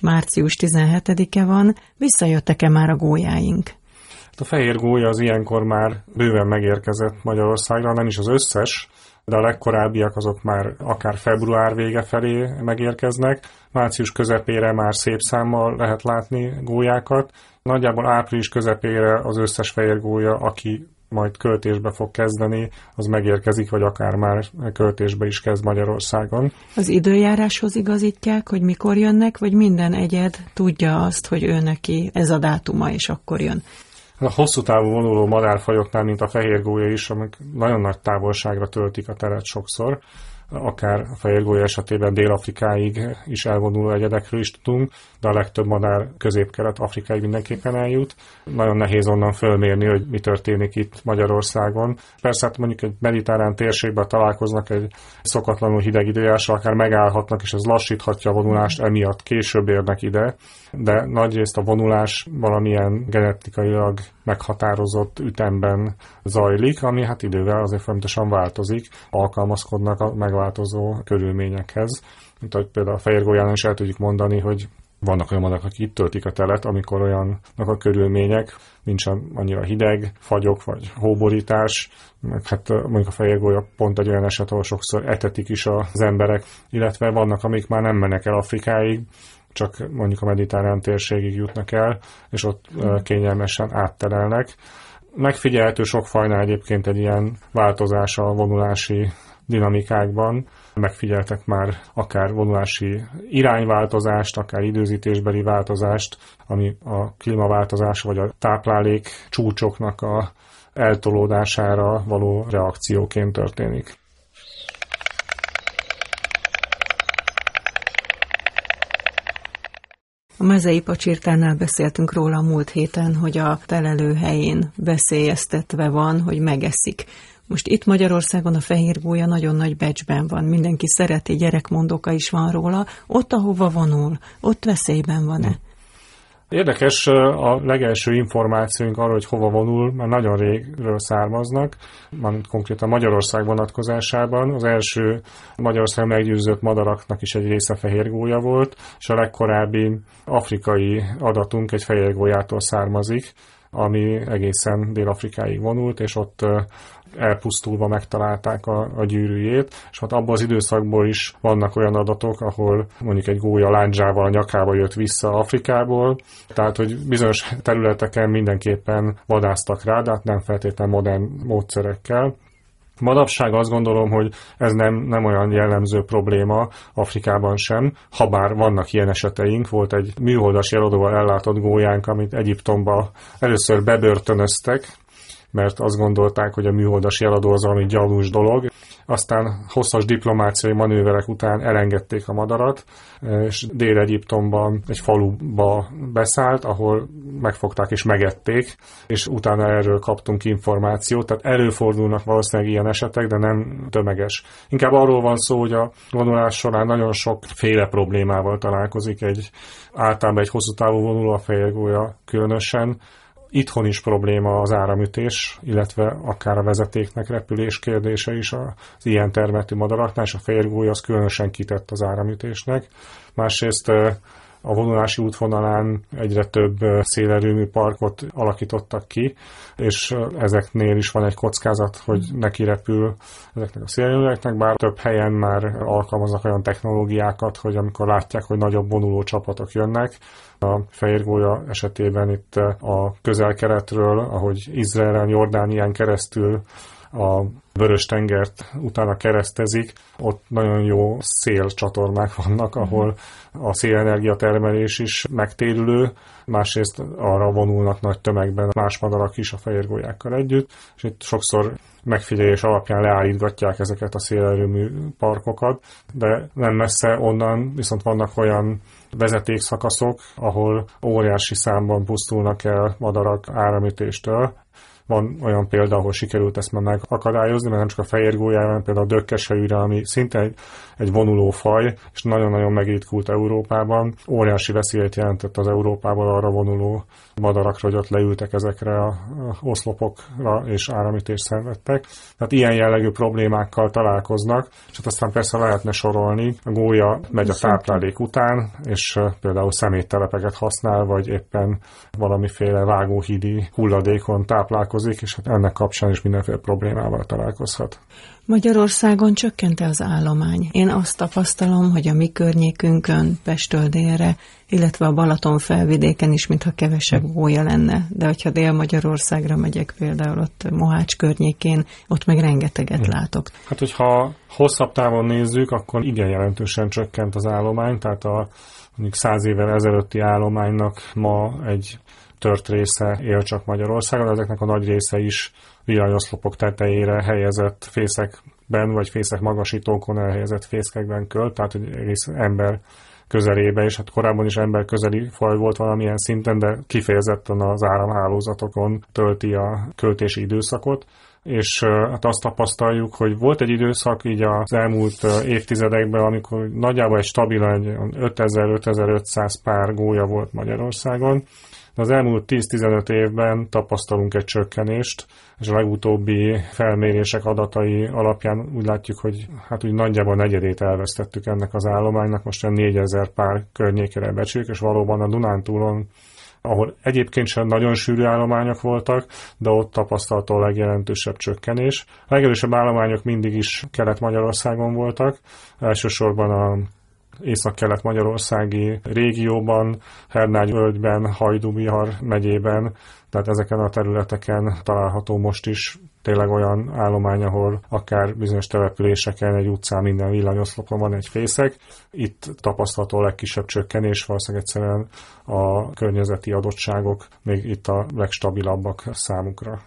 Március 17-e van, visszajöttek-e már a gólyáink? Hát a fehér gólya az ilyenkor már bőven megérkezett Magyarországra, nem is az összes, de a legkorábbiak azok már akár február vége felé megérkeznek. Március közepére már szép számmal lehet látni gólyákat. Nagyjából április közepére az összes fehér gólya, aki majd költésbe fog kezdeni, az megérkezik, vagy akár már költésbe is kezd Magyarországon. Az időjáráshoz igazítják, hogy mikor jönnek, vagy minden egyed tudja azt, hogy ő neki ez a dátuma, és akkor jön? A hosszú távú vonuló madárfajoknál, mint a fehérgólya is, amik nagyon nagy távolságra töltik a teret sokszor, akár a fehérgólya esetében Dél-Afrikáig is elvonuló egyedekről is tudunk, de a legtöbb madár közép-kelet-afrikáig mindenképpen eljut. Nagyon nehéz onnan fölmérni, hogy mi történik itt Magyarországon. Persze hát mondjuk egy mediterrán térségben találkoznak egy szokatlanul hideg időjással, akár megállhatnak, és ez lassíthatja a vonulást, emiatt később érnek ide, de nagyrészt a vonulás valamilyen genetikailag meghatározott ütemben zajlik, ami hát idővel azért folyamatosan változik, alkalmazkodnak a megváltozó körülményekhez. Mint ahogy például a fehérgólyán is el tudjuk mondani, hogy vannak olyan madarak, akik itt töltik a telet, amikor olyannak a körülmények, nincs annyira hideg, fagyok vagy hóborítás, meg hát mondjuk a fehérgólya pont egy olyan eset, ahol sokszor etetik is az emberek, illetve vannak, amik már nem mennek el Afrikáig, csak mondjuk a mediterrán térségig jutnak el, és ott kényelmesen átterelnek. Megfigyelhető sok fajnál egyébként egy ilyen változás a vonulási dinamikákban. Megfigyeltek már akár vonulási irányváltozást, akár időzítésbeli változást, ami a klímaváltozás vagy a táplálék csúcsoknak a eltolódására való reakcióként történik. A mezei pacsirtánál beszéltünk róla a múlt héten, hogy a telelő helyén veszélyeztetve van, hogy megeszik. Most itt Magyarországon a fehér gólya nagyon nagy becsben van, mindenki szereti, gyerekmondoka is van róla. Ott, ahova vonul, ott veszélyben van-e? Érdekes, a legelső információink arról, hogy hova vonul, már nagyon régről származnak, már konkrétan Magyarország vonatkozásában. Az első Magyarország meggyőzött madaraknak is egy része fehérgólya volt, és a legkorábbi afrikai adatunk egy fehérgólyától származik, ami egészen Dél-Afrikáig vonult, és ott elpusztulva megtalálták a, a gyűrűjét, és hát abban az időszakból is vannak olyan adatok, ahol mondjuk egy gólya lándzsával a nyakába jött vissza Afrikából, tehát hogy bizonyos területeken mindenképpen vadásztak rá, de hát nem feltétlenül modern módszerekkel. Manapság azt gondolom, hogy ez nem, nem olyan jellemző probléma Afrikában sem, ha bár vannak ilyen eseteink. Volt egy műholdas jeladóval ellátott gólyánk, amit Egyiptomba először bebörtönöztek, mert azt gondolták, hogy a műholdas jeladó az valami gyanús dolog. Aztán hosszas diplomáciai manőverek után elengedték a madarat, és Dél-Egyiptomban egy faluba beszállt, ahol megfogták és megették, és utána erről kaptunk információt. Tehát előfordulnak valószínűleg ilyen esetek, de nem tömeges. Inkább arról van szó, hogy a vonulás során nagyon sokféle problémával találkozik egy általában egy hosszú távú vonuló, a fejegója különösen, Itthon is probléma az áramütés, illetve akár a vezetéknek repülés kérdése is az ilyen termetű madaraknál, és a férgóly az különösen kitett az áramütésnek. Másrészt a vonulási útvonalán egyre több szélerőmű parkot alakítottak ki, és ezeknél is van egy kockázat, hogy neki repül ezeknek a szélerőműveknek, bár több helyen már alkalmaznak olyan technológiákat, hogy amikor látják, hogy nagyobb vonuló csapatok jönnek, a fehérgólya esetében itt a közel-keletről, ahogy Izraelen, Jordánián keresztül a vörös tengert utána keresztezik, ott nagyon jó szélcsatornák vannak, ahol a szélenergia termelés is megtérülő, másrészt arra vonulnak nagy tömegben más madarak is a fehérgólyákkal együtt, és itt sokszor megfigyelés alapján leállítgatják ezeket a szélerőmű parkokat, de nem messze onnan viszont vannak olyan vezetékszakaszok, ahol óriási számban pusztulnak el madarak áramütéstől, van olyan példa, ahol sikerült ezt már megakadályozni, mert nem csak a fehér gólyában, például a dökkesejűre, ami szinte egy, egy vonuló faj, és nagyon-nagyon megritkult Európában. Óriási veszélyt jelentett az Európából arra vonuló madarakra, hogy ott leültek ezekre a oszlopokra, és áramítést szenvedtek. Tehát ilyen jellegű problémákkal találkoznak, és hát aztán persze lehetne sorolni. A gólya megy a táplálék után, és például szeméttelepeket használ, vagy éppen valamiféle vágóhídi hulladékon táplálkozik, és hát ennek kapcsán is mindenféle problémával találkozhat. Magyarországon csökkente az állomány. Én azt tapasztalom, hogy a mi környékünkön, Pestől délre, illetve a Balaton felvidéken is, mintha kevesebb gólya lenne. De hogyha Dél-Magyarországra megyek, például ott Mohács környékén, ott meg rengeteget hm. látok. Hát, hogyha hosszabb távon nézzük, akkor igen jelentősen csökkent az állomány, tehát a mondjuk száz évvel ezelőtti állománynak ma egy tört része él csak Magyarországon, ezeknek a nagy része is villanyoszlopok tetejére helyezett fészekben, vagy fészek magasítókon elhelyezett fészkekben költ, tehát egy egész ember közelébe, és hát korábban is ember közeli faj volt valamilyen szinten, de kifejezetten az áramhálózatokon tölti a költési időszakot és hát azt tapasztaljuk, hogy volt egy időszak így az elmúlt évtizedekben, amikor nagyjából egy stabil 5000-5500 pár gólya volt Magyarországon, de az elmúlt 10-15 évben tapasztalunk egy csökkenést, és a legutóbbi felmérések adatai alapján úgy látjuk, hogy hát úgy nagyjából negyedét elvesztettük ennek az állománynak, most olyan 4000 pár környékére becsüljük, és valóban a Dunántúlon ahol egyébként sem nagyon sűrű állományok voltak, de ott tapasztalható a legjelentősebb csökkenés. A legerősebb állományok mindig is Kelet-Magyarországon voltak, elsősorban a észak-kelet-magyarországi régióban, Hernágy völgyben, Hajdubihar megyében, tehát ezeken a területeken található most is tényleg olyan állomány, ahol akár bizonyos településeken, egy utcán minden villanyoszlopon van egy fészek. Itt tapasztalható a legkisebb csökkenés, valószínűleg egyszerűen a környezeti adottságok még itt a legstabilabbak számukra.